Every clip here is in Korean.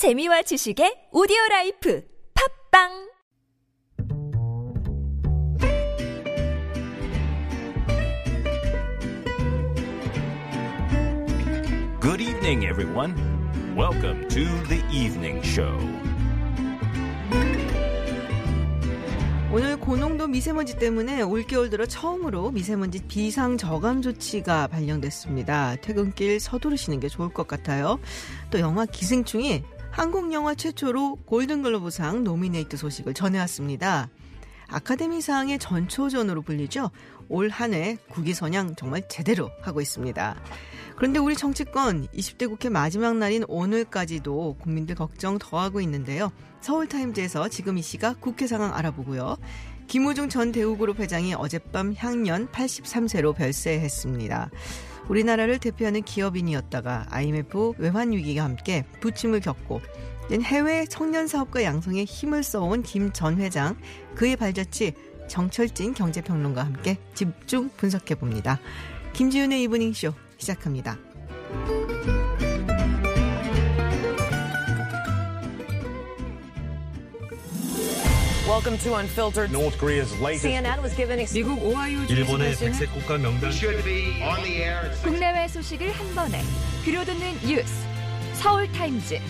재미와 지식의 오디오 라이프 팟빵 Good evening, everyone. Welcome to the evening show. 오늘 고농도 미세먼지 때문에 올겨울 들어 처음으로 미세먼지 비상 저감 조치가 발령됐습니다. 퇴근길 서두르시는 게 좋을 것 같아요. 또 영화 기생충이 한국 영화 최초로 골든글로브상 노미네이트 소식을 전해왔습니다. 아카데미상의 전초전으로 불리죠. 올 한 해 국위 선양 정말 제대로 하고 있습니다. 그런데 우리 정치권 20대 국회 마지막 날인 오늘까지도 국민들 걱정 더하고 있는데요. 서울타임즈에서 지금 이 시각 국회 상황 알아보고요. 김우중 전 대우그룹 회장이 어젯밤 향년 83세로 별세했습니다. 우리나라를 대표하는 기업인이었다가 IMF 외환 위기와 함께 부침을 겪고 해외 청년 사업가 양성에 힘을 써온 김 전 회장 그의 발자취 정철진 경제평론가와 함께 집중 분석해 봅니다. 김지윤의 이브닝쇼 시작합니다. Welcome to Unfiltered. North Korea's latest CNN was given 미국 오하이오 일본의 주지사는 백색 국가 명단 should be on the air at 국내외 소식을 한 번에 들려듣는 뉴스 서울 타임즈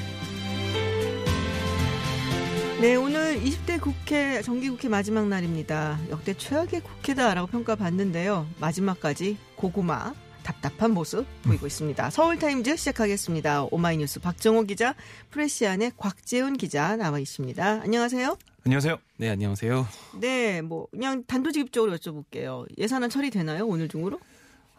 네, 오늘 20대 국회, 정기국회 마지막 날입니다. 역대 최악의 국회다라고 평가받는데요. 마지막까지 고구마, 답답한 모습 보이고 있습니다. 서울타임즈 시작하겠습니다. 오마이뉴스 박정호 기자, 프레시안의 곽재훈 기자 나와 있습니다. 안녕하세요. 안녕하세요. 네, 안녕하세요. 네, 뭐, 그냥 단도직입적으로 여쭤볼게요. 예산안 처리되나요? 오늘 중으로?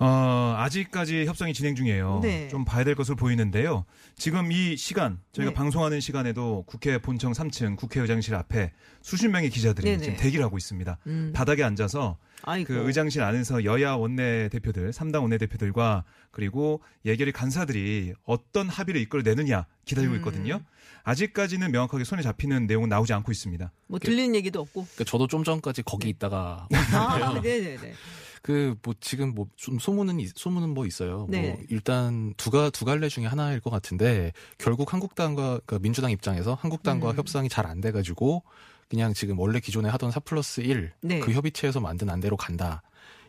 어, 아직까지 협상이 진행 중이에요. 네. 좀 봐야 될 것으로 보이는데요. 지금 이 시간, 저희가 네. 방송하는 시간에도 국회 본청 3층 국회의장실 앞에 수십 명의 기자들이 네네. 지금 대기를 하고 있습니다. 음. 바닥에 앉아서 아이고. 그 의장실 안에서 여야 원내 대표들, 3당 원내 대표들과 그리고 예결위 간사들이 어떤 합의를 이끌어내느냐 기다리고 음. 있거든요. 아직까지는 명확하게 손에 잡히는 내용은 나오지 않고 있습니다. 뭐 들리는 얘기도 없고. 그러니까 저도 좀 전까지 거기 있다가 아, 왔는데요. 네네네. 그 뭐 지금 뭐 좀 소문은 있- 소문은 뭐 있어요. 네. 뭐 일단 두가 두 갈래 중에 하나일 것 같은데 결국 한국당과 그 민주당 입장에서 한국당과 음. 협상이 잘 안 돼가지고 그냥 지금 원래 기존에 하던 4 플러스 1그 네. 협의체에서 만든 안대로 간다.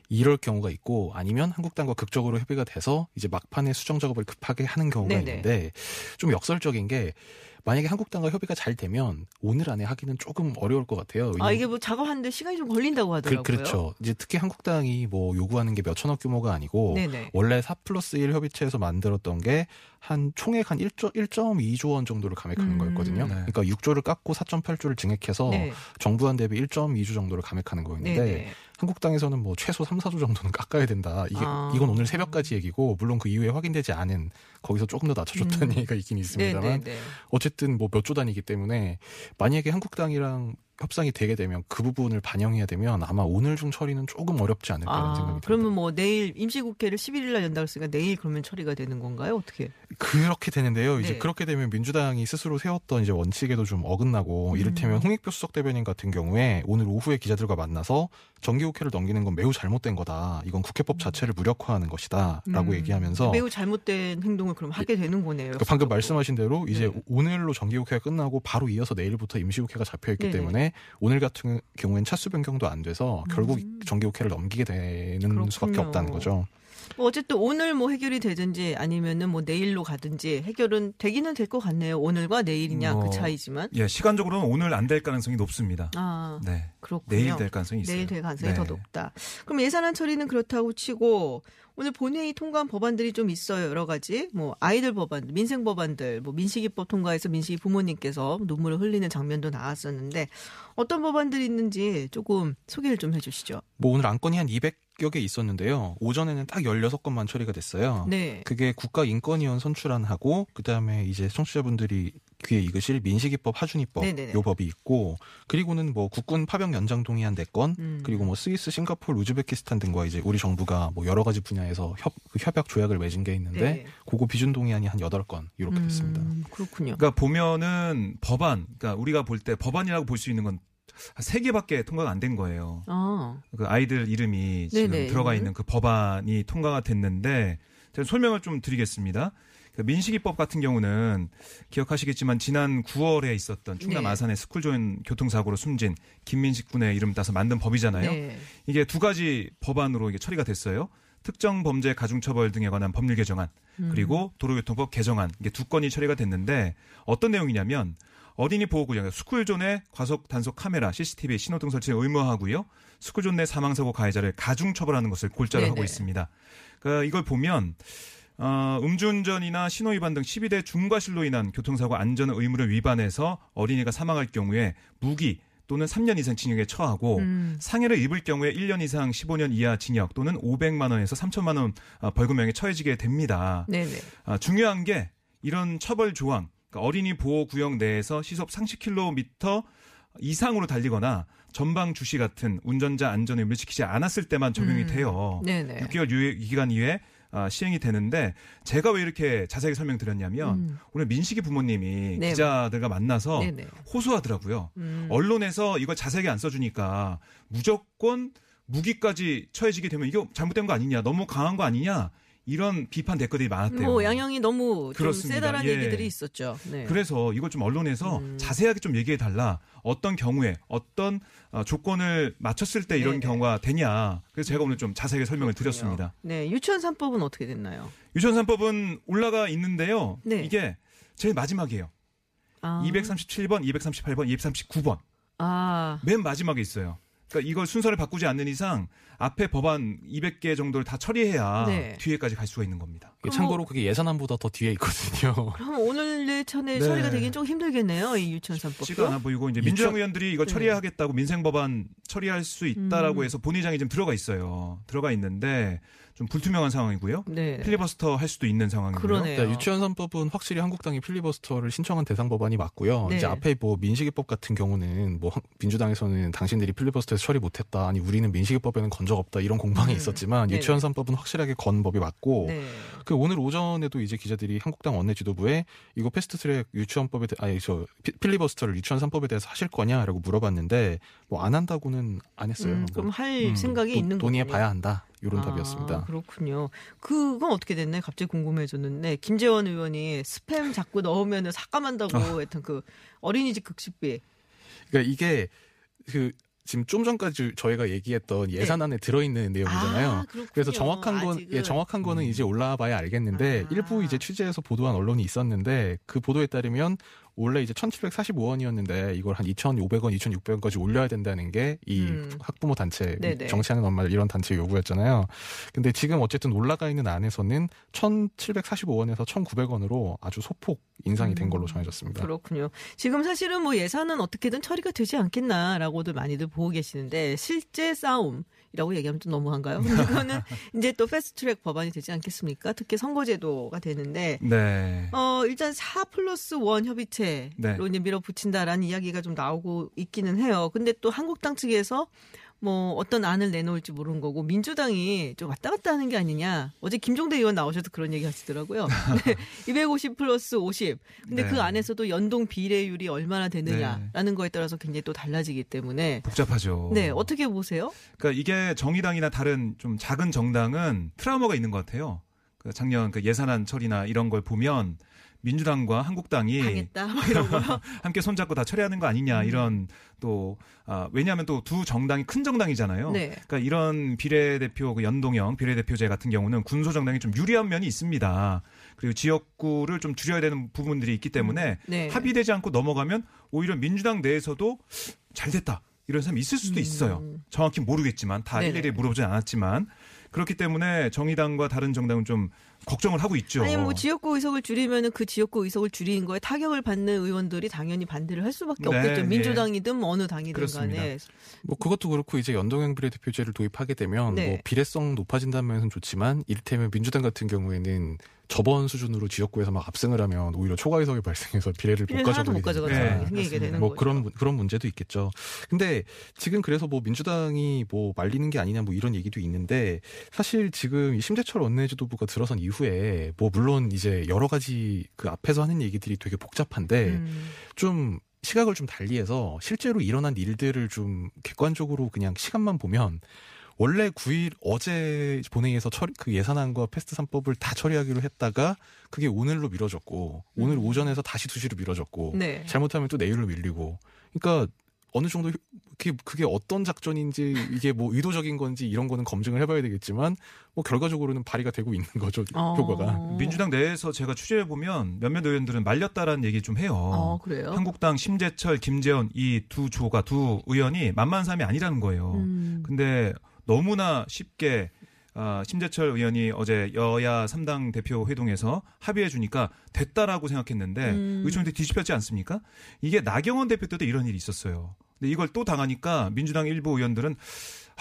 이럴 경우가 있고 아니면 한국당과 극적으로 협의가 돼서 이제 막판에 수정 작업을 급하게 하는 경우가 네네. 있는데 좀 역설적인 게 만약에 한국당과 협의가 잘 되면 오늘 안에 하기는 조금 어려울 것 같아요. 아, 이게 뭐 작업하는데 시간이 좀 걸린다고 그, 하더라고요. 그 렇죠. 이제 특히 한국당이 뭐 요구하는 게 몇천억 규모가 아니고 네네. 원래 4 플러스 1 협의체에서 만들었던 게 한 총액 한 1조, 1.2조 원 정도를 감액하는 음. 거였거든요. 네. 그러니까 6조를 깎고 4.8조를 증액해서 네. 정부안 대비 1.2조 정도를 감액하는 거였는데 네네. 한국당에서는 뭐 최소 3, 4조 정도는 깎아야 된다. 이게 아. 이건 오늘 새벽까지 얘기고 물론 그 이후에 확인되지 않은 거기서 조금 더 낮춰줬다는 음. 얘기가 있긴 있습니다만 네네네. 어쨌든 뭐 몇 조 단위이기 때문에 만약에 한국당이랑 협상이 되게 되면 그 부분을 반영해야 되면 아마 오늘 중 처리는 조금 어렵지 않을까라는 아, 생각이 듭니다. 그러면 뭐 내일 임시국회를 11일 날 연다고 했으니까 내일 그러면 처리가 되는 건가요? 어떻게? 그렇게 되는데요. 이제 네. 그렇게 되면 민주당이 스스로 세웠던 이제 원칙에도 좀 어긋나고 음. 이를테면 홍익표 수석 대변인 같은 경우에 오늘 오후에 기자들과 만나서 정기국회를 넘기는 건 매우 잘못된 거다. 이건 국회법 자체를 무력화하는 것이다라고 음. 얘기하면서 매우 잘못된 행동을 그럼 하게 되는 거네요. 그러니까 방금 말씀하신 대로 이제 네. 오늘로 정기국회가 끝나고 바로 이어서 내일부터 임시국회가 잡혀 있기 네네. 때문에 오늘 같은 경우엔 차수 변경도 안 돼서 결국 음. 정기 국회를 넘기게 되는 그렇군요. 수밖에 없다는 거죠. 뭐 어쨌든 오늘 뭐 해결이 되든지 아니면은 뭐 내일로 가든지 해결은 되기는 될 것 같네요. 오늘과 내일이냐 뭐, 그 차이지만. 예, 시간적으로는 오늘 안 될 가능성이 높습니다. 아, 네. 그렇군요. 내일 될 가능성이 있어요. 내일 될 가능성이 네. 더 높다. 그럼 예산안 처리는 그렇다고 치고 오늘 본회의 통과한 법안들이 좀 있어요. 여러 가지. 뭐 아이들 법안, 민생 법안들, 뭐 민식이법 통과해서 민식이 부모님께서 눈물을 흘리는 장면도 나왔었는데 어떤 법안들이 있는지 조금 소개를 좀 해주시죠. 뭐 오늘 안건이 한 200 여개 있었는데요. 오전에는 딱 16건만 처리가 됐어요. 네. 그게 국가인권위원 선출안하고 그다음에 이제 청취자분들이 귀에 익으실 민식이법 하준이법 네네네. 요 법이 있고 그리고는 뭐 국군 파병 연장 동의안 4건 음. 그리고 뭐 스위스, 싱가포르, 우즈베키스탄 등과 이제 우리 정부가 뭐 여러 가지 분야에서 협, 그 협약 조약을 맺은 게 있는데 네. 그거 비준 동의안이 한 8건 이렇게 됐습니다. 음, 그렇군요. 그러니까 보면은 법안, 그러니까 우리가 볼 때 법안이라고 볼 수 있는 건 세 개밖에 통과가 안 된 거예요. 아, 그 아이들 이름이 지금 네네, 들어가? 있는 그 법안이 통과가 됐는데 제가 설명을 좀 드리겠습니다. 그 민식이법 같은 경우는 기억하시겠지만 지난 9월에 있었던 충남 네. 아산의 스쿨존 교통사고로 숨진 김민식 군의 이름 따서 만든 법이잖아요. 네. 이게 두 가지 법안으로 이게 처리가 됐어요. 특정 범죄 가중처벌 등에 관한 법률 개정안 음. 그리고 도로교통법 개정안 이게 두 건이 처리가 됐는데 어떤 내용이냐면 어린이 보호구역 스쿨존의 과속 단속 카메라 CCTV 신호등 설치를 의무화하고요. 스쿨존 내 사망사고 가해자를 가중 처벌하는 것을 골자로 하고 네네. 있습니다. 그러니까 이걸 보면 어, 음주운전이나 신호위반 등 12대 중과실로 인한 교통사고 안전 의무를 위반해서 어린이가 사망할 경우에 무기 또는 3년 이상 징역에 처하고 음. 상해를 입을 경우에 1년 이상 15년 이하 징역 또는 500만 원에서 3천만 원 어, 벌금형에 처해지게 됩니다. 네네. 아, 중요한 게 이런 처벌 조항, 그러니까 어린이 보호 구역 내에서 시속 30km 이상으로 달리거나 전방 주시 같은 운전자 안전 의무를 지키지 않았을 때만 적용이 음. 돼요. 네네. 6개월 유예 기간 이후에 아, 시행이 되는데 제가 왜 이렇게 자세하게 설명드렸냐면 음. 오늘 민식이 부모님이 네. 기자들과 만나서 네네. 호소하더라고요. 음. 언론에서 이걸 자세하게 안 써주니까 무조건 무기까지 처해지게 되면 이거 잘못된 거 아니냐, 너무 강한 거 아니냐 이런 비판 댓글이 많았대요. 뭐 양형이 너무 좀 그렇습니다. 세다라는 예. 얘기들이 있었죠. 네. 그래서 이걸 좀 언론에서 음. 자세하게 좀 얘기해 달라. 어떤 경우에 어떤 어, 조건을 맞췄을 때 이런 네네. 경우가 되냐. 그래서 제가 오늘 좀 자세하게 설명을 드렸습니다. 네, 유치원 3법은 어떻게 됐나요? 유치원산법은 올라가 있는데요. 네. 이게 제일 마지막이에요. 아. 237번, 238번, 239번. 아. 맨 마지막에 있어요. 그러니까 이걸 순서를 바꾸지 않는 이상 앞에 법안 200개 정도를 다 처리해야 네. 뒤에까지 갈 수가 있는 겁니다. 참고로 그게 예산안보다 더 뒤에 있거든요. 그럼 오늘 내천에 네. 처리가 되긴 좀 힘들겠네요. 이 유치원 쉽지가 않아 3법도. 보이고 이제 민주당 의원들이 이걸 네. 처리하겠다고 민생 법안 처리할 수 있다라고 음. 해서 본의장이 지금 들어가 있어요. 들어가 있는데 좀 불투명한 상황이고요. 네. 필리버스터 할 수도 있는 상황이고요. 그러네요. 그러니까 유치원 3법은 확실히 한국당이 필리버스터를 신청한 대상 법안이 맞고요. 네. 이제 앞에 뭐 민식이법 같은 경우는 뭐 한- 민주당에서는 당신들이 필리버스터에서 처리 못했다. 아니 우리는 민식이법에는 건적 없다. 이런 공방이 음. 있었지만 네네. 유치원 3법은 확실하게 건 법이 맞고 네. 그 오늘 오전에도 이제 기자들이 한국당 원내 지도부에 이거 패스트트랙 유치원법에 대, 아니 저 피- 필리버스터를 유치원 3법에 대해서 하실 거냐라고 물어봤는데 뭐 안 한다고는 안 했어요. 음, 뭐 그럼 할 음, 생각이 있는 거예요. 논의해 봐야 한다. 이런 아, 답이었습니다. 그렇군요. 그건 어떻게 됐나요? 갑자기 궁금해졌는데 김재원 의원이 스팸 자꾸 넣으면 삭감한다고 아. 했던 그 어린이집 급식비. 그러니까 이게 그 지금 좀 전까지 저희가 얘기했던 예산안에 들어있는 내용이잖아요. 아. 그래서 정확한 건, 아직은. 예, 정확한 거는 이제 올라봐야 알겠는데, 아. 일부 이제 취재해서 보도한 언론이 있었는데, 그 보도에 따르면, 원래 이제 1745원이었는데, 이걸 한 2,500원, 2,600원까지 올려야 된다는 게, 이 음. 학부모 단체, 네네. 정치하는 엄마 이런 단체 요구였잖아요. 근데 지금 어쨌든 올라가 있는 안에서는 1,745원에서 1,900원으로 아주 소폭 인상이 된 걸로 전해졌습니다. 그렇군요. 지금 사실은 뭐 예산은 어떻게든 처리가 되지 않겠나라고들 많이들 보고 계시는데 실제 싸움이라고 얘기하면 좀 너무한가요? 그거는 이제 또 패스트트랙 법안이 되지 않겠습니까? 특히 선거제도가 되는데 네. 어 일단 4 플러스 1 협의체 로 네. 이제 밀어붙인다라는 이야기가 좀 나오고 있기는 해요. 근데 또 한국당 측에서 뭐 어떤 안을 내놓을지 모르는 거고 민주당이 좀 왔다 갔다 하는 게 아니냐. 어제 김종대 의원 나오셔서 그런 얘기 하시더라고요. 네, 250 플러스 50. 근데 네. 그 안에서도 연동 비례율이 얼마나 되느냐라는 거에 따라서 굉장히 또 달라지기 때문에 복잡하죠. 네, 어떻게 보세요? 그러니까 이게 정의당이나 다른 좀 작은 정당은 트라우마가 있는 것 같아요. 그 작년 그 예산안 처리나 이런 걸 보면 민주당과 한국당이. 함께 손잡고 다 처리하는 거 아니냐 음. 이런 또 아, 왜냐하면 또 두 정당이 큰 정당이잖아요. 네. 그러니까 이런 비례대표 그 연동형 비례대표제 같은 경우는 군소 정당이 좀 유리한 면이 있습니다. 그리고 지역구를 좀 줄여야 되는 부분들이 있기 때문에 네. 합의되지 않고 넘어가면 오히려 민주당 내에서도 잘 됐다. 이런 사람이 있을 수도 있어요. 정확히 모르겠지만 다 음. 네네. 일일이 물어보진 않았지만 그렇기 때문에 정의당과 다른 정당은 좀 걱정을 하고 있죠. 아니 뭐 지역구 의석을 줄이면은 그 지역구 의석을 줄이는 거에 타격을 받는 의원들이 당연히 반대를 할 수밖에 네, 없겠죠. 네. 민주당이든 뭐 어느 당이든 그렇습니다. 간에. 뭐 그것도 그렇고 이제 연동형 비례대표제를 도입하게 되면 네. 뭐 비례성 높아진다는 면은 좋지만 이를테면 민주당 같은 경우에는 저번 수준으로 지역구에서 막 압승을 하면 오히려 초과 의석이 발생해서 비례를 못 가져가게 네. 되는 뭐 거죠. 그런 문- 그런 문제도 있겠죠. 근데 지금 그래서 뭐 민주당이 뭐 말리는 게 아니냐 뭐 이런 얘기도 있는데 사실 지금 이 심재철 원내지도부가 들어선 이후에 뭐 물론 이제 여러 가지 그 앞에서 하는 얘기들이 되게 복잡한데 음. 좀 시각을 좀 달리해서 실제로 일어난 일들을 좀 객관적으로 그냥 시간만 보면 원래 9일 어제 본회의에서 처리, 그 예산안과 패스트 3법을 다 처리하기로 했다가 그게 오늘로 미뤄졌고 오늘 음. 오전에서 다시 2시로 미뤄졌고 네. 잘못하면 또 내일로 밀리고 그러니까 어느 정도 효- 그게, 그게 어떤 작전인지 이게 뭐 의도적인 건지 이런 거는 검증을 해봐야 되겠지만 뭐 결과적으로는 발휘가 되고 있는 거죠 어. 효과가 민주당 내에서 제가 취재해 보면 몇몇 의원들은 말렸다라는 얘기 좀 해요. 어, 그래요? 한국당 심재철, 김재원 이 두 조가 두 의원이 만만한 사람이 아니라는 거예요. 음. 근데 너무나 쉽게 아, 심재철 의원이 어제 여야 3당 대표 회동에서 합의해 주니까 됐다라고 생각했는데 음. 의총이 뒤집혔지 않습니까? 이게 나경원 대표 때도 이런 일이 있었어요. 근데 이걸 또 당하니까 민주당 일부 의원들은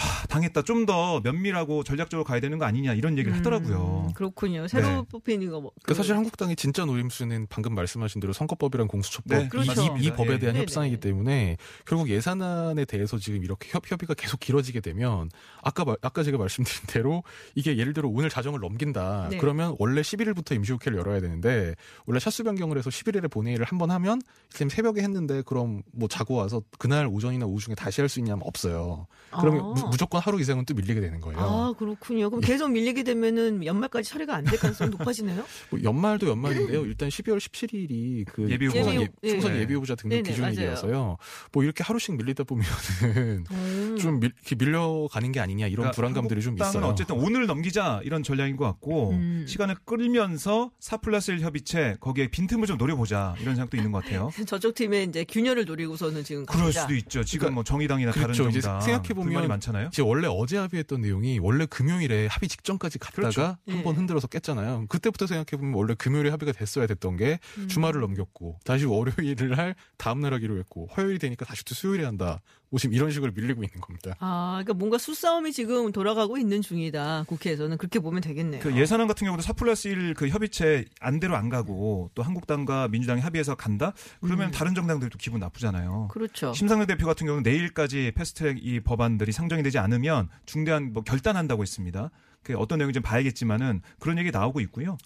하, 당했다. 좀 더 면밀하고 전략적으로 가야 되는 거 아니냐 이런 얘기를 하더라고요. 음, 그렇군요. 새로 네. 뽑힌 이거 뭐. 그 사실 한국당의 진짜 노림수는 방금 말씀하신 대로 선거법이랑 공수처법 네, 이, 그렇죠. 이, 이 법에 대한 네네. 협상이기 때문에 결국 예산안에 대해서 지금 이렇게 협, 협의가 계속 길어지게 되면 아까 말- 아까 제가 말씀드린 대로 이게 예를 들어 오늘 자정을 넘긴다 네. 그러면 원래 11일부터 임시국회를 열어야 되는데 원래 차수 변경을 해서 11일에 본회의를 한 번 하면 지금 새벽에 했는데 그럼 뭐 자고 와서 그날 오전이나 오후 중에 다시 할 수 있냐면 없어요. 그러면 아. 무, 무조건 하루 이상은 또 밀리게 되는 거예요. 아, 그렇군요. 그럼 계속 밀리게 되면은 연말까지 처리가 안 될 가능성이 높아지네요? 뭐 연말도 연말인데요. 일단 12월 17일이 그 예비 후보. 총선, 예, 총선 네. 예비 후보자 등록 기준일이어서요. 뭐 이렇게 하루씩 밀리다 보면은 음. 좀 밀, 이렇게 밀려가는 게 아니냐 이런 그러니까 불안감들이 좀 있어요. 어쨌든 오늘 넘기자 이런 전략인 것 같고 음. 시간을 끌면서 4 플러스 1 협의체 거기에 빈틈을 좀 노려보자 이런 생각도 있는 것 같아요. 저쪽 팀의 이제 균열을 노리고서는 지금 그럴 갑니다. 수도 있죠. 지금 그러니까 뭐 정의당이나 그렇죠. 다른 정당 생각해 보면 많잖아요. 이제 원래 어제 합의했던 내용이 원래 금요일에 합의 직전까지 갔다가 그렇죠. 한번 예. 흔들어서 깼잖아요. 그때부터 생각해 보면 원래 금요일에 합의가 됐어야 됐던 게 음. 주말을 넘겼고 다시 월요일을 할 다음 날 하기로 했고 화요일이 되니까 다시 또 수요일에 한다. 뭐 지금 이런 식으로 밀리고 있는 겁니다. 아, 그러니까 뭔가 수싸움이 지금 돌아가고 있는 중이다. 국회에서는 그렇게 보면 되겠네요. 그 예산안 같은 경우도 4 플러스 1 그 협의체 안대로 안 가고 또 한국당과 민주당이 합의해서 간다? 그러면 음. 다른 정당들도 기분 나쁘잖아요. 그렇죠. 심상정 대표 같은 경우는 내일까지 패스트트랙 이 법안들이 상정이 되지 않으면 중대한 뭐 결단한다고 했습니다. 그 어떤 내용인지 좀 봐야겠지만은 그런 얘기 나오고 있고요.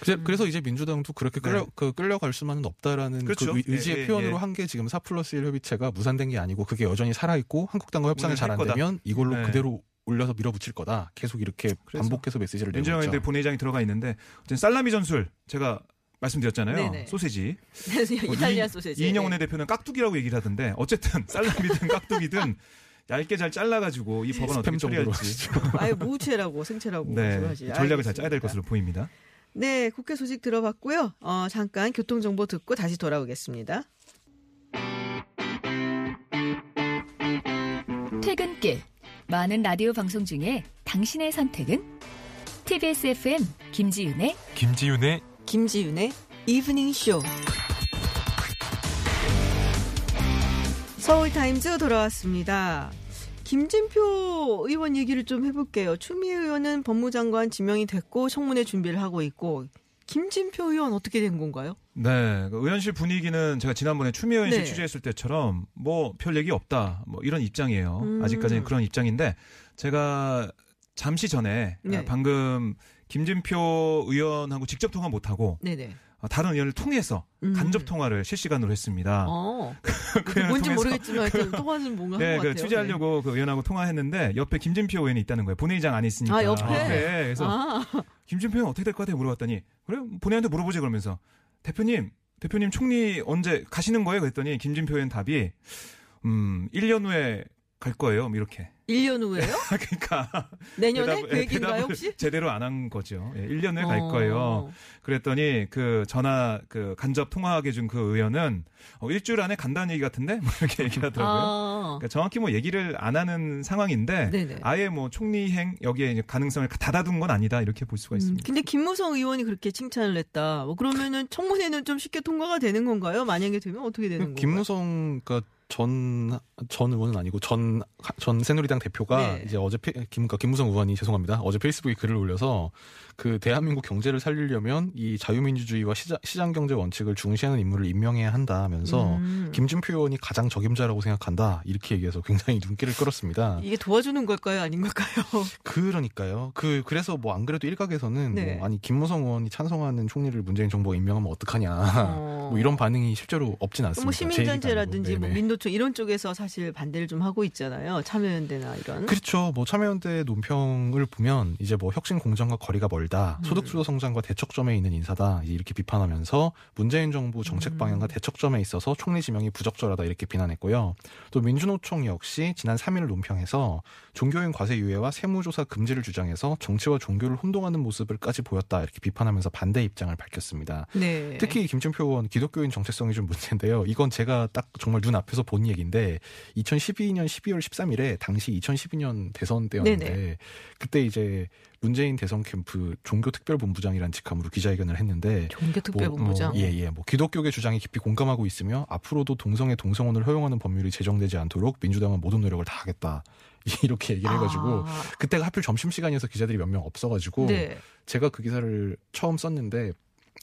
그래- 그래서 이제 민주당도 그렇게 끌려, 네. 그 끌려갈 수만은 없다라는 그렇죠. 그 의- 의지의 예, 예, 표현으로 예. 한게 지금 4 플러스 1 협의체가 무산된 게 아니고 그게 여전히 살아있고 한국당과 협상이 오늘 잘할안 거다. 되면 이걸로 네. 그대로 올려서 밀어붙일 거다. 계속 이렇게 반복해서 메시지를 내고 민주당 있죠. 의원들 본회의장이 들어가 있는데 어쨌든 살라미 전술 제가 말씀드렸잖아요. 네네. 소세지. 뭐 이탈리아 이- 소세지. 이인영 원내대표는 깍두기라고 얘기를 하던데 어쨌든 살라미든 깍두기든 얇게 잘 잘라가지고 이 법안 어떻게 처리할지 아예 무채라고 생채라고 네. 전략을 잘 짜야 될 알겠습니다. 것으로 보입니다. 네, 국회 소식 들어봤고요. 어, 잠깐 교통 정보 듣고 다시 돌아오겠습니다. 퇴근길 많은 라디오 방송 중에 당신의 선택은 TBS FM 김지윤의 김지윤의 김지윤의 이브닝 쇼. 서울 타임즈 돌아왔습니다. 김진표 의원 얘기를 좀 해볼게요. 추미애 의원은 법무장관 지명이 됐고 청문회 준비를 하고 있고 김진표 의원 어떻게 된 건가요? 네, 그 의원실 분위기는 제가 지난번에 추미애 의원실 네. 취재했을 때처럼 뭐 별 얘기 없다, 뭐 이런 입장이에요. 음. 아직까지는 그런 입장인데 제가 잠시 전에 네. 아, 방금 김진표 의원하고 직접 통화 못 하고 네네. 다른 의원을 통해서 음. 간접 통화를 실시간으로 했습니다. 어, 그 의원을 뭔지 모르겠지만 하여튼 통화는 뭔가 네, 그 같아요. 취재하려고 그 의원하고 통화했는데 옆에 김진표 의원이 있다는 거예요. 본회의장 안에 있으니까. 아, 옆에? 그래서 아, 김진표 의원 어떻게 될 것 같아요? 물어봤더니 그래 본회의한테 물어보지 그러면서 대표님 대표님 총리 언제 가시는 거예요? 그랬더니 김진표 의원 답이 음 1년 후에 갈 거예요. 뭐 이렇게. 1년 후에요? 그러니까 내년에 대답을- 그 예, 얘기인가요 혹시? 제대로 안 한 거죠. 예, 1년 후에 갈 어. 거예요. 그랬더니 그 전화 그 간접 통화하게 준 그 의원은 어, 일주일 안에 간다는 얘기 같은데 뭐 이렇게 얘기하더라고요. 아, 그러니까 정확히 뭐 얘기를 안 하는 상황인데 네네. 아예 뭐 총리행 여기에 이제 가능성을 닫아둔 건 아니다 이렇게 볼 수가 음, 있습니다. 근데 김무성 의원이 그렇게 칭찬을 했다. 뭐 그러면은 청문회는 좀 쉽게 통과가 되는 건가요? 만약에 되면 어떻게 되는 건가요? 김무성 그러니까 전, 전 의원은 아니고 전, 전 새누리당 대표가 네. 이제 어제 페- 김, 김무성 의원이 죄송합니다. 어제 페이스북에 글을 올려서 그 대한민국 경제를 살리려면 이 자유민주주의와 시장, 시장 경제 원칙을 중시하는 인물을 임명해야 한다 하면서 음. 김진표 의원이 가장 적임자라고 생각한다. 이렇게 얘기해서 굉장히 눈길을 끌었습니다. 이게 도와주는 걸까요? 아닌 걸까요? 그러니까요. 그, 그래서 뭐 안 그래도 일각에서는 네. 뭐 아니, 김무성 의원이 찬성하는 총리를 문재인 정부가 임명하면 어떡하냐. 어. 뭐 이런 반응이 실제로 없진 않습니다. 뭐제 얘기가 시민단체라든지. 뭐 네네. 민주노총 이런 쪽에서 사실 반대를 좀 하고 있잖아요. 참여연대나 이런. 그렇죠. 뭐 참여연대 논평을 보면 이제 뭐 혁신 공정과 거리가 멀 다, 음. 소득주도 성장과 대척점에 있는 인사다 이렇게 비판하면서 문재인 정부 정책 음. 방향과 대척점에 있어서 총리 지명이 부적절하다 이렇게 비난했고요. 또 민주노총 역시 지난 3일 논평에서 종교인 과세 유예와 세무조사 금지를 주장해서 정치와 종교를 혼동하는 모습을까지 보였다 이렇게 비판하면서 반대 입장을 밝혔습니다. 네. 특히 김준표 의원 기독교인 정체성이 좀 문제인데요. 이건 제가 딱 정말 눈 앞에서 본 얘기인데 2012년 12월 13일에 당시 2012년 대선 때였는데 네네. 그때 이제 문재인 대선 캠프 종교특별본부장이라는 직함으로 기자회견을 했는데 종교특별본부장. 뭐, 예, 예. 뭐 기독교계 주장에 깊이 공감하고 있으며 앞으로도 동성애 동성혼을 허용하는 법률이 제정되지 않도록 민주당은 모든 노력을 다 하겠다. 이렇게 얘기를 해가지고 아, 그때가 하필 점심 시간이어서 기자들이 몇 명 없어가지고 네. 제가 그 기사를 처음 썼는데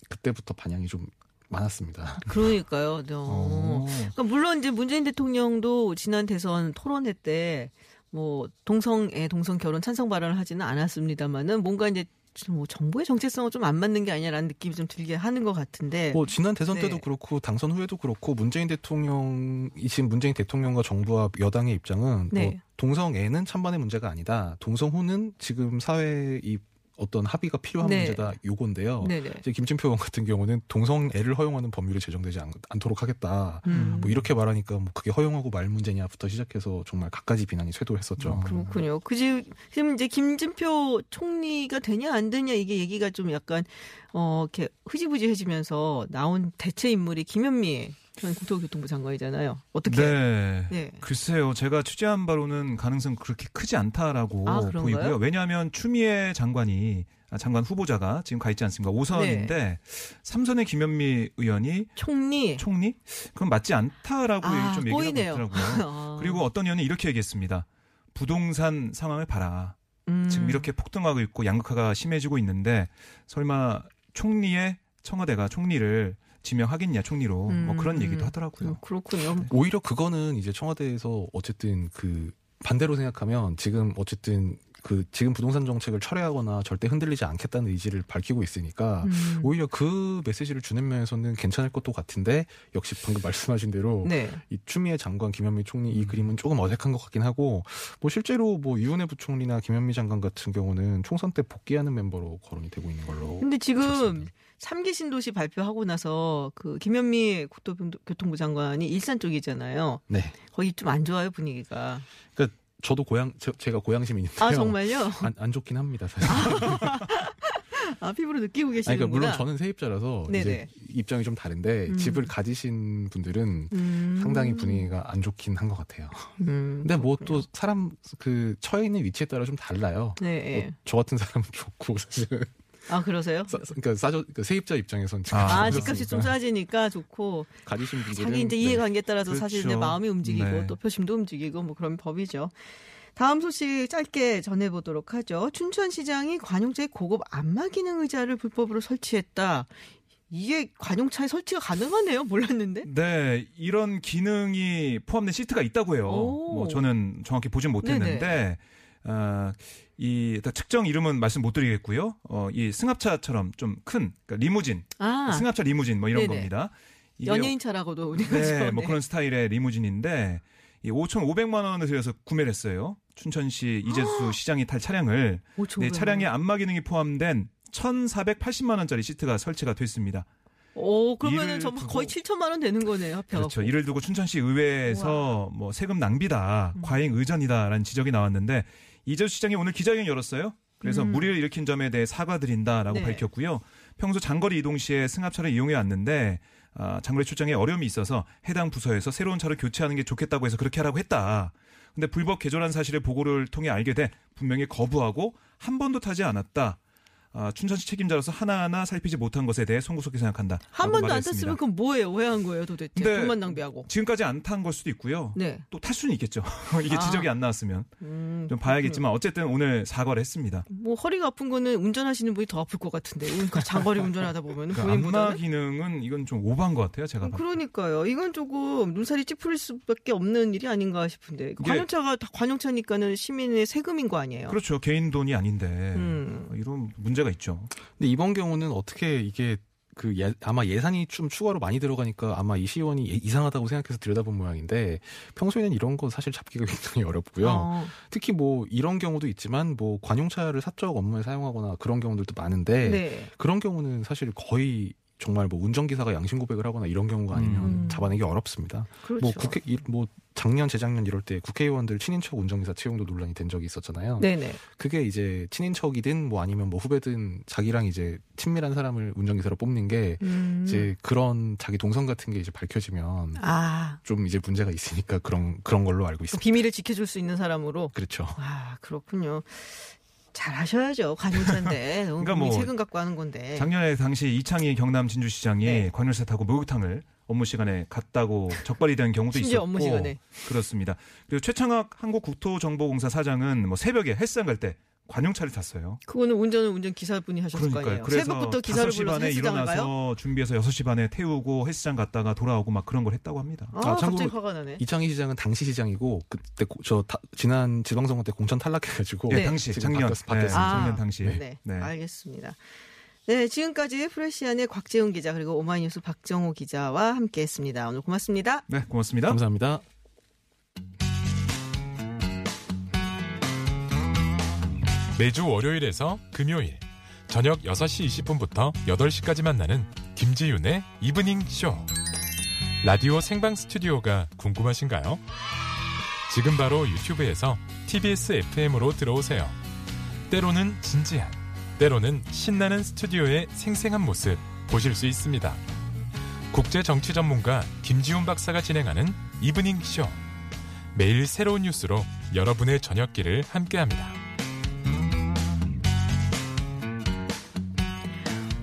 그때부터 반향이 좀 많았습니다. 그러니까요. 네. 어. 그러니까 물론 이제 문재인 대통령도 지난 대선 토론회 때 뭐 동성애 동성 결혼 찬성 발언을 하지는 않았습니다만은 뭔가 이제 뭐 정부의 정체성은 좀 안 맞는 게 아니냐라는 느낌이 좀 들게 하는 것 같은데. 뭐 지난 대선 때도 네. 그렇고 당선 후에도 그렇고 문재인 대통령이 지금 문재인 대통령과 정부와 여당의 입장은 뭐 네. 동성애는 찬반의 문제가 아니다. 동성혼은 지금 사회의 이 어떤 합의가 필요한 네. 문제다. 요건데요. 네네. 이제 김진표 의원 같은 경우는 동성애를 허용하는 법률이 제정되지 않, 않도록 하겠다. 음. 뭐 이렇게 말하니까 뭐 그게 허용하고 말 문제냐부터 시작해서 정말 갖가지 비난이 쇄도했었죠. 그렇군요. 그지 지금 이제 김진표 총리가 되냐 안 되냐 이게 얘기가 좀 약간 어 이렇게 흐지부지해지면서 나온 대체 인물이 김현미 전 국토교통부 장관이잖아요. 어떻게? 네. 네. 글쎄요, 제가 취재한 바로는 가능성 그렇게 크지 않다라고 아? 보이고요. 왜냐하면 추미애 장관이 아, 장관 후보자가 지금 가 있지 않습니까? 5선인데 네. 삼선의 김현미 의원이 총리. 총리? 그건 맞지 않다라고 아, 좀 얘기를 꼬이네요. 하고 있더라고요. 아. 그리고 어떤 의원이 이렇게 얘기했습니다. 부동산 상황을 봐라. 음. 지금 이렇게 폭등하고 있고 양극화가 심해지고 있는데 설마 총리의 청와대가 총리를 지명하겠냐 총리로 뭐 음. 그런 얘기도 하더라고요. 음, 그렇군요. 오히려 그거는 이제 청와대에서 어쨌든 그 반대로 생각하면 지금 어쨌든 그 지금 부동산 정책을 철회하거나 절대 흔들리지 않겠다는 의지를 밝히고 있으니까 음. 오히려 그 메시지를 주는 면에서는 괜찮을 것도 같은데 역시 방금 말씀하신 대로 네. 이 추미애 장관 김현미 총리 이 음. 그림은 조금 어색한 것 같긴 하고 뭐 실제로 뭐 유은혜 부총리나 김현미 장관 같은 경우는 총선 때 복귀하는 멤버로 거론이 되고 있는 걸로 근데 지금. 삼기 신도시 발표하고 나서 그 김현미 국토교통부 장관이 일산 쪽이잖아요. 네 거기 좀 안 좋아요 분위기가. 그러니까 저도 고향 제, 제가 고향 시민인데요 아 정말요? 안, 안 좋긴 합니다 사실 아 피부로 느끼고 계시는구나. 그러니까 물론 저는 세입자라서 네네. 이제 입장이 좀 다른데 음. 집을 가지신 분들은 음. 상당히 분위기가 안 좋긴 한 것 같아요. 음. 근데 뭐 또 사람 그 처해 있는 위치에 따라 좀 달라요. 네. 뭐 저 같은 사람은 좋고 사실은 아 그러세요? 싸, 그러니까 싸져 그러니까 세입자 입장에선 아, 아 집값이 좀 싸지니까 좋고 가지신 분들은 자기 이제 네. 이해관계에 따라서 사실 그렇죠. 이제 마음이 움직이고 네. 또 표심도 움직이고 뭐 그런 법이죠. 다음 소식 짧게 전해보도록 하죠. 춘천시장이 관용차에 고급 안마 기능 의자를 불법으로 설치했다. 이게 관용차에 설치가 가능하네요. 몰랐는데. 네, 이런 기능이 포함된 시트가 있다고 해요. 오. 뭐 저는 정확히 보진 못했는데 어, 이 일단 특정 이름은 말씀 못 드리겠고요. 어, 이 승합차처럼 좀큰 그러니까 리무진, 아 승합차 리무진 뭐 이런 네네. 겁니다. 이게 연예인 차라고도 우리가 네, 죠뭐 그런 스타일의 리무진인데 이 5,500만 원을 들여서 구매를 했어요. 춘천시 이재수 시장이 탈 차량을 네, 차량에 안마 기능이 포함된 1,480만 원짜리 시트가 설치가 됐습니다. 오 그러면은 이를 정말 거의 7천만 원 되는 거네요. 그렇죠. 이를 두고 춘천시 의회에서 뭐 세금 낭비다, 음. 과잉 의전이다라는 지적이 나왔는데 이재수 시장이 오늘 기자회견 열었어요. 그래서 음. 무리를 일으킨 점에 대해 사과드린다라고 네. 밝혔고요. 평소 장거리 이동 시에 승합차를 이용해 왔는데 아, 장거리 출장에 어려움이 있어서 해당 부서에서 새로운 차를 교체하는 게 좋겠다고 해서 그렇게 하라고 했다. 근데 불법 개조란 사실을 보고를 통해 알게 돼 분명히 거부하고 한 번도 타지 않았다. 아, 춘천시 책임자로서 하나하나 살피지 못한 것에 대해 송구스럽게 생각한다. 한 번도 안 말했습니다. 탔으면 그럼 뭐예요? 왜 한 거예요 도대체? 돈만 낭비하고. 지금까지 안 탄 걸 수도 있고요. 네. 또 탈 수는 있겠죠. 이게 아. 지적이 안 나왔으면 음, 좀 봐야겠지만 어쨌든 오늘 사과를 했습니다. 뭐 허리가 아픈 거는 운전하시는 분이 더 아플 것 같은데 그러니까 장거리 운전하다 보면 그 안마 기능은 이건 좀 오버한 것 같아요. 제가 때. 그러니까요. 이건 조금 눈살이 찌푸릴 수밖에 없는 일이 아닌가 싶은데 관용차가 다 관용차니까는 시민의 세금인 거 아니에요? 그렇죠. 개인 돈이 아닌데 음. 이런 문제가 있죠. 근데 이번 경우는 어떻게 이게 그 예- 아마 예산이 좀 추가로 많이 들어가니까 아마 이 시의원이 예- 이상하다고 생각해서 들여다본 모양인데 평소에는 이런 거 사실 잡기가 굉장히 어렵고요. 어. 특히 뭐 이런 경우도 있지만 뭐 관용차를 사적 업무에 사용하거나 그런 경우들도 많은데 네. 그런 경우는 사실 거의 정말 뭐 운전기사가 양심 고백을 하거나 이런 경우가 아니면 음. 잡아내기 어렵습니다. 그렇죠. 뭐 국회 이- 뭐 작년 재작년 이럴 때 국회의원들 친인척 운전기사 채용도 논란이 된 적이 있었잖아요. 네네. 그게 이제 친인척이든 뭐 아니면 뭐 후배든 자기랑 이제 친밀한 사람을 운전기사로 뽑는 게 음. 이제 그런 자기 동선 같은 게 이제 밝혀지면 아, 좀 이제 문제가 있으니까 그런 그런 걸로 알고 그 있습니다. 비밀을 지켜줄 수 있는 사람으로. 그렇죠. 아, 그렇군요. 잘 하셔야죠. 관용차인데. 너무 그러니까 뭐 세금 갖고 하는 건데. 작년에 당시 이창희 경남 진주시장이 네. 관열차 타고 목욕탕을 업무 시간에 갔다고 적발이 된 경우도 심지어 있었고 업무 시간에. 그렇습니다. 그리고 최창학 한국국토정보공사 사장은 뭐 새벽에 헬스장 갈 때 관용차를 탔어요. 그거는 운전은 운전 기사분이 하셨을 거 그러니까요. 아니에요. 그래서 새벽부터 기사를 5시 불러서 반에 헬스장을 가요? 일어나서 준비해서 6시 반에 태우고 헬스장 갔다가 돌아오고 막 그런 걸 했다고 합니다. 아, 아, 참고로 갑자기 화가 나네. 이창희 시장은 당시 시장이고 그때 고- 저 다- 지난 지방선거 때 공천 탈락해가지고 예, 네. 당시 작년 바뀌었- 바뀌었습니다. 아, 작년 당시에 네, 네. 알겠습니다. 네, 지금까지 프레시안의 곽재훈 기자 그리고 오마이뉴스 박정호 기자와 함께했습니다. 오늘 고맙습니다. 네, 고맙습니다. 감사합니다. 매주 월요일에서 금요일 저녁 6시 20분부터 8시까지 만나는 김지윤의 이브닝 쇼. 라디오 생방 스튜디오가 궁금하신가요? 지금 바로 유튜브에서 TBS FM으로 들어오세요. 때로는 진지한, 때로는 신나는 스튜디오의 생생한 모습 보실 수 있습니다. 국제 정치 전문가 김지윤 박사가 진행하는 이브닝 쇼. 매일 새로운 뉴스로 여러분의 저녁길을 함께합니다.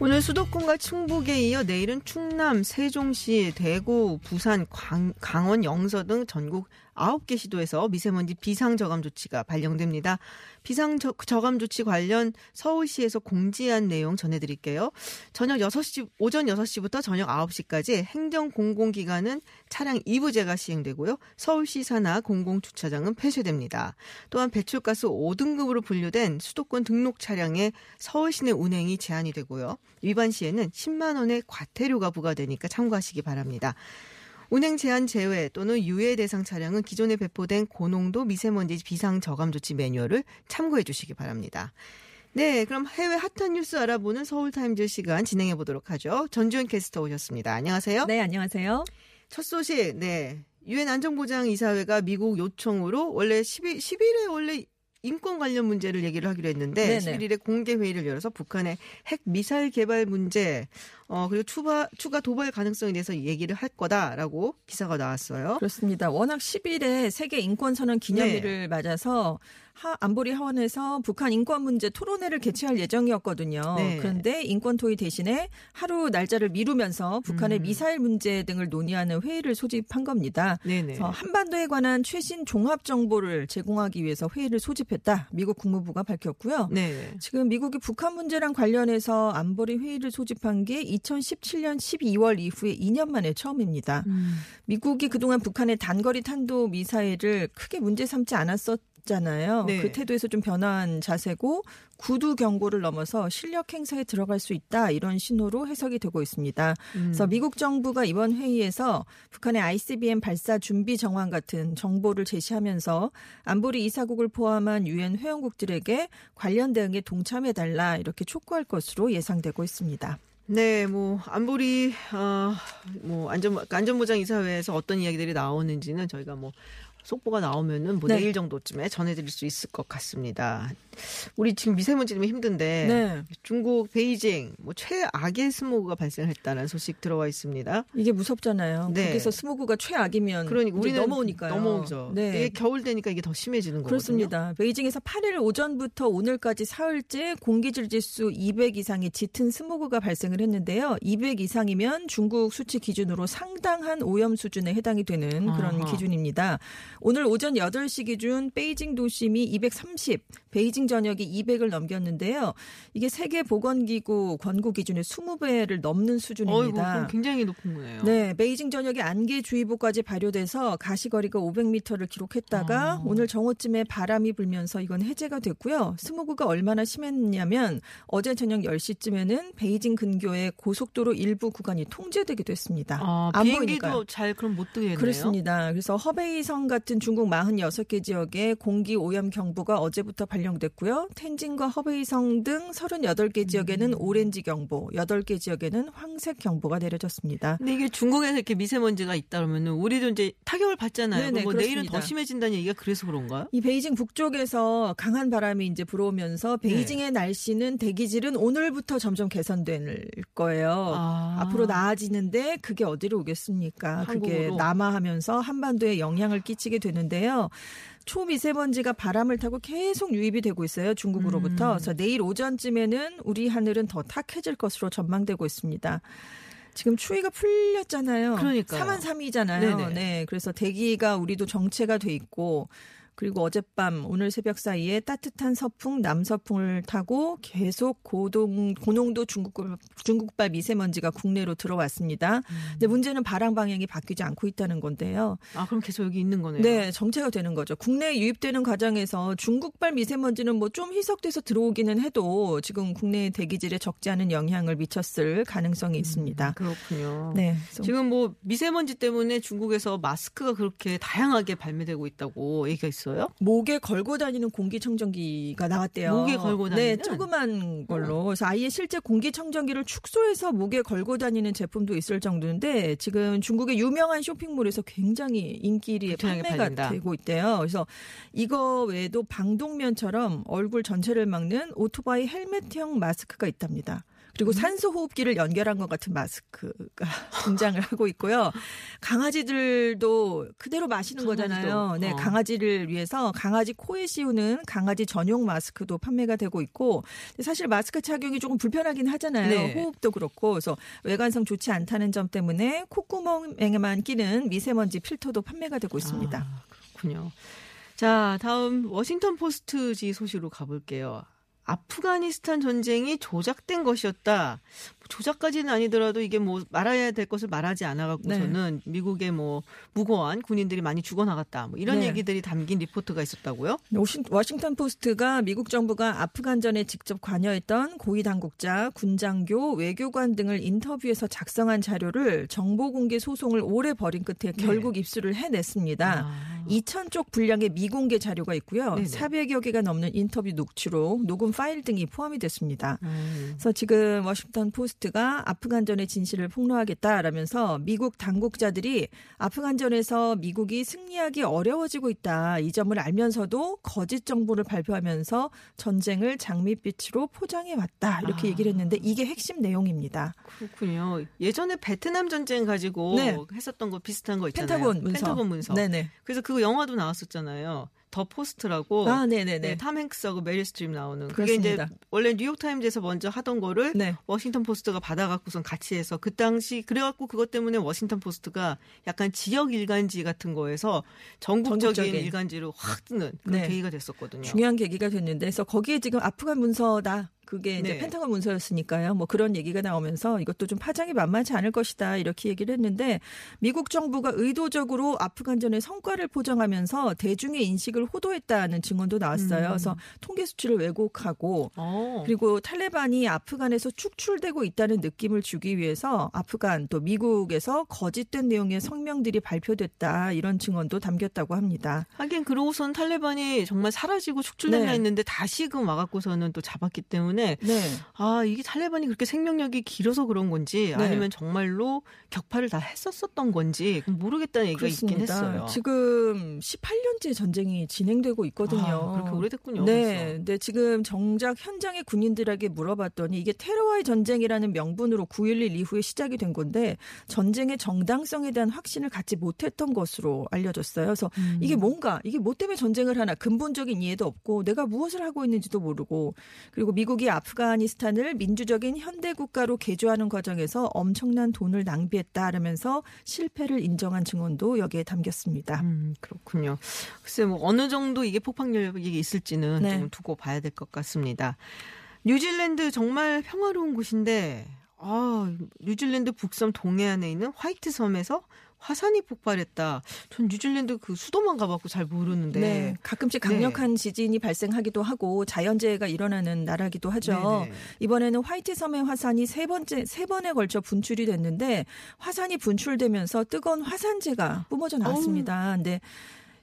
오늘 수도권과 충북에 이어 내일은 충남, 세종시, 대구, 부산, 광, 강원, 영서 등 전국 9개 시도에서 미세먼지 비상저감 조치가 발령됩니다. 비상저감 조치 관련 서울시에서 공지한 내용 전해드릴게요. 저녁 6시, 오전 6시부터 저녁 9시까지 행정공공기관은 차량 2부제가 시행되고요. 서울시 산하 공공주차장은 폐쇄됩니다. 또한 배출가스 5등급으로 분류된 수도권 등록 차량의 서울 시내 운행이 제한이 되고요. 위반 시에는 10만 원의 과태료가 부과되니까 참고하시기 바랍니다. 운행 제한 제외 또는 유예 대상 차량은 기존에 배포된 고농도 미세먼지 비상 저감 조치 매뉴얼을 참고해 주시기 바랍니다. 네, 그럼 해외 핫한 뉴스 알아보는 서울타임즈 시간 진행해 보도록 하죠. 전주현 캐스터 오셨습니다. 안녕하세요. 네, 안녕하세요. 첫 소식, 네. 유엔 안전보장이사회가 미국 요청으로 원래 10일, 10일에 원래 인권 관련 문제를 얘기를 하기로 했는데 네네. 11일에 공개 회의를 열어서 북한의 핵 미사일 개발 문제 어 그리고 추가 추가 도발 가능성에 대해서 얘기를 할 거다라고 기사가 나왔어요. 그렇습니다. 워낙 10일에 세계 인권선언 기념일을 맞아서 하, 안보리 하원에서 북한 인권 문제 토론회를 개최할 예정이었거든요. 네. 그런데 인권 토의 대신에 하루 날짜를 미루면서 북한의 음. 미사일 문제 등을 논의하는 회의를 소집한 겁니다. 네네. 그래서 한반도에 관한 최신 종합 정보를 제공하기 위해서 회의를 소집했다. 미국 국무부가 밝혔고요. 네. 지금 미국이 북한 문제랑 관련해서 안보리 회의를 소집한 게 2017년 12월 이후에 2년 만에 처음입니다. 음. 미국이 그동안 북한의 단거리 탄도 미사일을 크게 문제 삼지 않았었 잖아요. 네. 그 태도에서 좀 변화한 자세고 구두 경고를 넘어서 실력 행사에 들어갈 수 있다 이런 신호로 해석이 되고 있습니다. 음. 그래서 미국 정부가 이번 회의에서 북한의 ICBM 발사 준비 정황 같은 정보를 제시하면서 안보리 이사국을 포함한 유엔 회원국들에게 관련 대응에 동참해 달라 이렇게 촉구할 것으로 예상되고 있습니다. 네, 뭐 안보리 어뭐 안전 안전보장 이사회에서 어떤 이야기들이 나오는지는 저희가 뭐 속보가 나오면은 뭐 네. 내일 정도쯤에 전해드릴 수 있을 것 같습니다. 우리 지금 미세먼지 때문에 힘든데 네. 중국 베이징 뭐 최악의 스모그가 발생했다는 소식 들어와 있습니다. 이게 무섭잖아요. 네. 거기서 스모그가 최악이면 그러니까 이제 우리는 넘어오니까요. 넘어오죠. 네. 이게 겨울 되니까 이게 더 심해지는 거거든요. 그렇습니다. 베이징에서 8일 오전부터 오늘까지 사흘째 공기질 지수 200 이상의 짙은 스모그가 발생을 했는데요. 200 이상이면 중국 수치 기준으로 상당한 오염 수준에 해당이 되는 그런 아하. 기준입니다. 오늘 오전 8시 기준 베이징 도심이 230, 베이징 전역이 200을 넘겼는데요. 이게 세계 보건기구 권고 기준의 20배를 넘는 어이구, 수준입니다. 그럼 굉장히 높은 거네요. 네, 베이징 전역에 안개주의보까지 발효돼서 가시거리가 500m를 기록했다가 아. 오늘 정오쯤에 바람이 불면서 이건 해제가 됐고요. 스모그가 얼마나 심했냐면 어제 저녁 10시쯤에는 베이징 근교의 고속도로 일부 구간이 통제되기도 했습니다. 아, 안 비행기도. 잘 그럼 못 뜨겠네요. 그렇습니다. 그래서 허베이성 같은 중국 46개 지역에 공기 오염 경보가 어제부터 발령됐고요. 텐진과 허베이성 등 38개 지역에는 오렌지 경보, 8개 지역에는 황색 경보가 내려졌습니다. 근데 이게 중국에서 이렇게 미세먼지가 있다 그러면 우리도 이제 타격을 받잖아요. 네네, 뭐 내일은. 더 심해진다는 얘기가 그래서 그런가요? 이 베이징 북쪽에서 강한 바람이 이제 불어오면서 베이징의 날씨는 대기질은 오늘부터 점점 개선될 거예요. 아. 앞으로 나아지는데 그게 어디로 오겠습니까? 그게 한국으로? 남하하면서 한반도에 영향을 끼치게 되는데요. 초미세먼지가 바람을 타고 계속 유입이 되고 있어요. 중국으로부터. 음. 그래서 내일 오전쯤에는 우리 하늘은 더 탁해질 것으로 전망되고 있습니다. 지금 추위가 풀렸잖아요. 그러니까요. 3만 3이잖아요. 네네. 네. 그래서 대기가 우리도 정체가 돼 있고 그리고 어젯밤 오늘 새벽 사이에 따뜻한 서풍 남서풍을 타고 계속 고동 고농도 중국발, 중국발 미세먼지가 국내로 들어왔습니다. 음. 근데 문제는 바람 방향이 바뀌지 않고 있다는 건데요. 아, 그럼 계속 여기 있는 거네요. 네, 정체가 되는 거죠. 국내에 유입되는 과정에서 중국발 미세먼지는 뭐 좀 희석돼서 들어오기는 해도 지금 국내 대기질에 적지 않은 영향을 미쳤을 가능성이 있습니다. 그렇군요. 네. 지금 뭐 미세먼지 때문에 중국에서 마스크가 그렇게 다양하게 발매되고 있다고 얘기가 있어요. 목에 걸고 다니는 공기청정기가 나왔대요. 목에 걸고 네, 다니는? 조그만 걸로. 그래서 아예 실제 공기청정기를 축소해서 목에 걸고 다니는 제품도 있을 정도인데 지금 중국의 유명한 쇼핑몰에서 굉장히 인기리에 판매가 팔린다. 되고 있대요. 그래서 이거 외에도 방독면처럼 얼굴 전체를 막는 오토바이 헬멧형 마스크가 있답니다. 그리고 음. 산소 호흡기를 연결한 것 같은 마스크가 등장을 하고 있고요. 강아지들도 그대로 마시는 거잖아요. 네, 어. 강아지를 위해서 강아지 코에 씌우는 강아지 전용 마스크도 판매가 되고 있고 사실 마스크 착용이 조금 불편하긴 하잖아요. 네. 호흡도 그렇고 그래서 외관성 좋지 않다는 점 때문에 콧구멍에만 끼는 미세먼지 필터도 판매가 되고 있습니다. 아, 그렇군요. 자, 다음 워싱턴 포스트지 소식으로 가볼게요. 아프가니스탄 전쟁이 조작된 것이었다. 뭐 조작까지는 아니더라도 이게 뭐 말해야 될 것을 말하지 않아 갖고서는 미국의 뭐 무고한 군인들이 많이 죽어나갔다. 뭐 이런 네. 얘기들이 담긴 리포트가 있었다고요? 워싱- 워싱턴 포스트가 미국 정부가 아프간전에 직접 관여했던 고위 당국자, 군장교, 외교관 등을 인터뷰해서 작성한 자료를 정보 공개 소송을 오래 벌인 끝에 결국 입수를 해냈습니다. 네. 아. 2,000쪽 분량의 미공개 자료가 있고요. 네네. 400여 개가 넘는 인터뷰 녹취록, 녹음 파일 등이 포함이 됐습니다. 음. 그래서 지금 워싱턴 포스트가 아프간전의 진실을 폭로하겠다라면서 미국 당국자들이 아프간전에서 미국이 승리하기 어려워지고 있다. 이 점을 알면서도 거짓 정보를 발표하면서 전쟁을 장밋빛으로 포장해 왔다. 이렇게 아. 얘기를 했는데 이게 핵심 내용입니다. 그렇군요. 예전에 베트남 전쟁 가지고 네. 했었던 거 비슷한 거 있잖아요. 펜타곤 문서. 펜타곤 문서. 네네. 그래서 그 영화도 나왔었잖아요. 더 포스트라고. 아, 네네네. 네, 탐 행크스하고 메릴 스트립 나오는. 그게 이제 그렇습니다. 원래 뉴욕 타임즈에서 먼저 하던 거를 네. 워싱턴 포스트가 받아 갖고선 같이 해서 그 당시 그래 갖고 그것 때문에 워싱턴 포스트가 약간 지역 일간지 같은 거에서 전국적인, 전국적인. 일간지로 확 뜨는 그런 네. 계기가 됐었거든요. 중요한 계기가 됐는데 그래서 거기에 지금 아프간 문서다. 그게 이제 네. 펜타곤 문서였으니까요. 뭐 그런 얘기가 나오면서 이것도 좀 파장이 만만치 않을 것이다. 이렇게 얘기를 했는데 미국 정부가 의도적으로 아프간전의 성과를 포장하면서 대중의 인식을 호도했다는 증언도 나왔어요. 음. 그래서 통계 수치를 왜곡하고 어. 그리고 탈레반이 아프간에서 축출되고 있다는 느낌을 주기 위해서 아프간 또 미국에서 거짓된 내용의 성명들이 발표됐다 이런 증언도 담겼다고 합니다. 하긴 그러고선 탈레반이 정말 사라지고 축출된다 네. 했는데 다시금 와갖고서는 또 잡았기 때문에 네. 아 이게 탈레반이 그렇게 생명력이 길어서 그런 건지 네. 아니면 정말로 격파를 다 했었었던 건지 모르겠다는 얘기가 있긴 했어요. 지금 18년째 전쟁이 진행되고 있거든요. 아, 그렇게 오래됐군요. 네. 벌써. 근데 지금 정작 현장의 군인들에게 물어봤더니 이게 테러와의 전쟁이라는 명분으로 9.11 이후에 시작이 된 건데 전쟁의 정당성에 대한 확신을 갖지 못했던 것으로 알려졌어요. 그래서 음. 이게 뭔가 이게 뭐 때문에 전쟁을 하나 근본적인 이해도 없고 내가 무엇을 하고 있는지도 모르고 그리고 미국이 아프가니스탄을 민주적인 현대 국가로 개조하는 과정에서 엄청난 돈을 낭비했다라면서 실패를 인정한 증언도 여기에 담겼습니다. 음, 그렇군요. 글쎄 뭐 어느 정도 이게 폭발력이 있을지는 네. 좀 두고 봐야 될 것 같습니다. 뉴질랜드 정말 평화로운 곳인데 아, 뉴질랜드 북섬 동해안에 있는 화이트 섬에서 화산이 폭발했다. 전 뉴질랜드 그 수도만 가봤고 잘 모르는데. 네, 가끔씩 강력한 지진이 발생하기도 하고 자연재해가 일어나는 나라기도 하죠. 네네. 이번에는 화이트 섬의 화산이 세 번째 세 번에 걸쳐 분출이 됐는데 화산이 분출되면서 뜨거운 화산재가 뿜어져 나왔습니다. 근데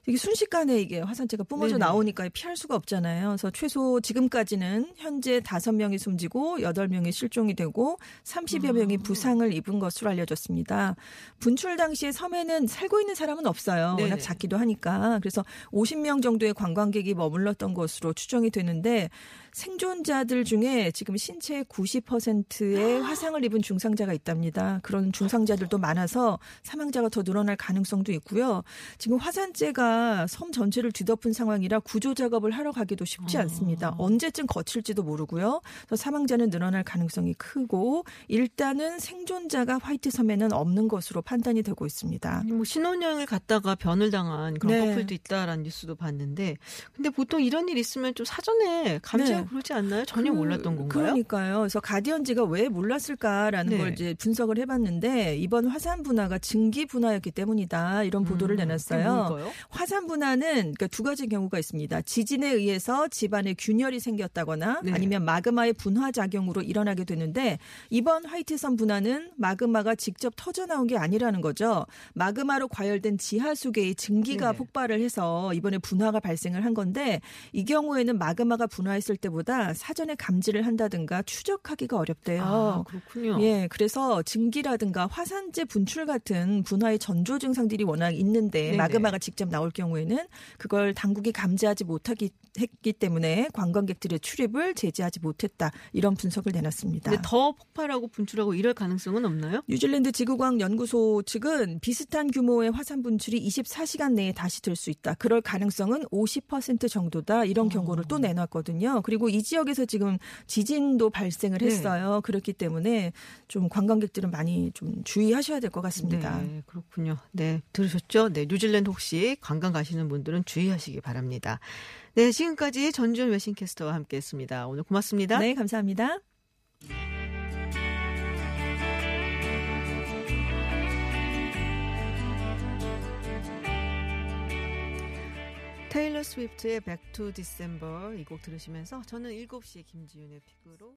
이게 순식간에 이게 화산재가 뿜어져 네네. 나오니까 피할 수가 없잖아요. 그래서 최소 지금까지는 현재 다섯 명이 숨지고 여덟 명이 실종이 되고 30여 명이 아. 부상을 입은 것으로 알려졌습니다. 분출 당시에 섬에는 살고 있는 사람은 없어요. 네네. 워낙 작기도 하니까. 그래서 50명 정도의 관광객이 머물렀던 것으로 추정이 되는데 생존자들 중에 지금 신체의 90%의 화상을 입은 중상자가 있답니다. 그런 중상자들도 많아서 사망자가 더 늘어날 가능성도 있고요. 지금 화산재가 섬 전체를 뒤덮은 상황이라 구조 작업을 하러 가기도 쉽지 않습니다. 언제쯤 거칠지도 모르고요. 사망자는 늘어날 가능성이 크고 일단은 생존자가 화이트 섬에는 없는 것으로 판단이 되고 있습니다. 뭐 신혼여행을 갔다가 변을 당한 그런 네. 커플도 있다라는 뉴스도 봤는데 근데 보통 이런 일 있으면 좀 사전에 감지하고 네. 그러지 않나요? 전혀 그- 몰랐던 건가요? 그러니까요. 그래서 가디언지가 왜 몰랐을까라는 네. 걸 이제 분석을 해봤는데 이번 화산 분화가 증기 분화였기 때문이다 이런 보도를 음, 내놨어요. 화산 분화는 그러니까 두 가지 경우가 있습니다. 지진에 의해서 집안에 균열이 생겼다거나 네. 아니면 마그마의 분화 작용으로 일어나게 되는데 이번 화이트선 분화는 마그마가 직접 터져 나온 게 아니라는 거죠. 마그마로 과열된 지하 수계의 증기가 네네. 폭발을 해서 이번에 분화가 발생을 한 건데 이 경우에는 마그마가 분화했을 때 보다 사전에 감지를 한다든가 추적하기가 어렵대요. 아, 그렇군요. 예, 그래서 증기라든가 화산재 분출 같은 분화의 전조 증상들이 워낙 있는데 네네. 마그마가 직접 나올 경우에는 그걸 당국이 감지하지 못하기 했기 때문에 관광객들의 출입을 제지하지 못했다 이런 분석을 내놨습니다. 더 폭발하고 분출하고 이럴 가능성은 없나요? 뉴질랜드 지구과학 연구소 측은 비슷한 규모의 화산 분출이 24시간 내에 다시 될 수 있다. 그럴 가능성은 50% 정도다. 이런 경고를 또 내놨거든요. 그리고 이 지역에서 지금 지진도 발생을 네. 했어요. 그렇기 때문에 좀 관광객들은 많이 좀 주의하셔야 될 것 같습니다. 네, 그렇군요. 네, 들으셨죠? 네, 뉴질랜드 혹시 관광 가시는 분들은 주의하시기 바랍니다. 네, 지금까지 전주현 외신캐스터와 함께했습니다. 오늘 고맙습니다. 네, 감사합니다. 테일러 스위프트의 Back to December 이 곡 들으시면서 저는 7시에 김지윤의 픽으로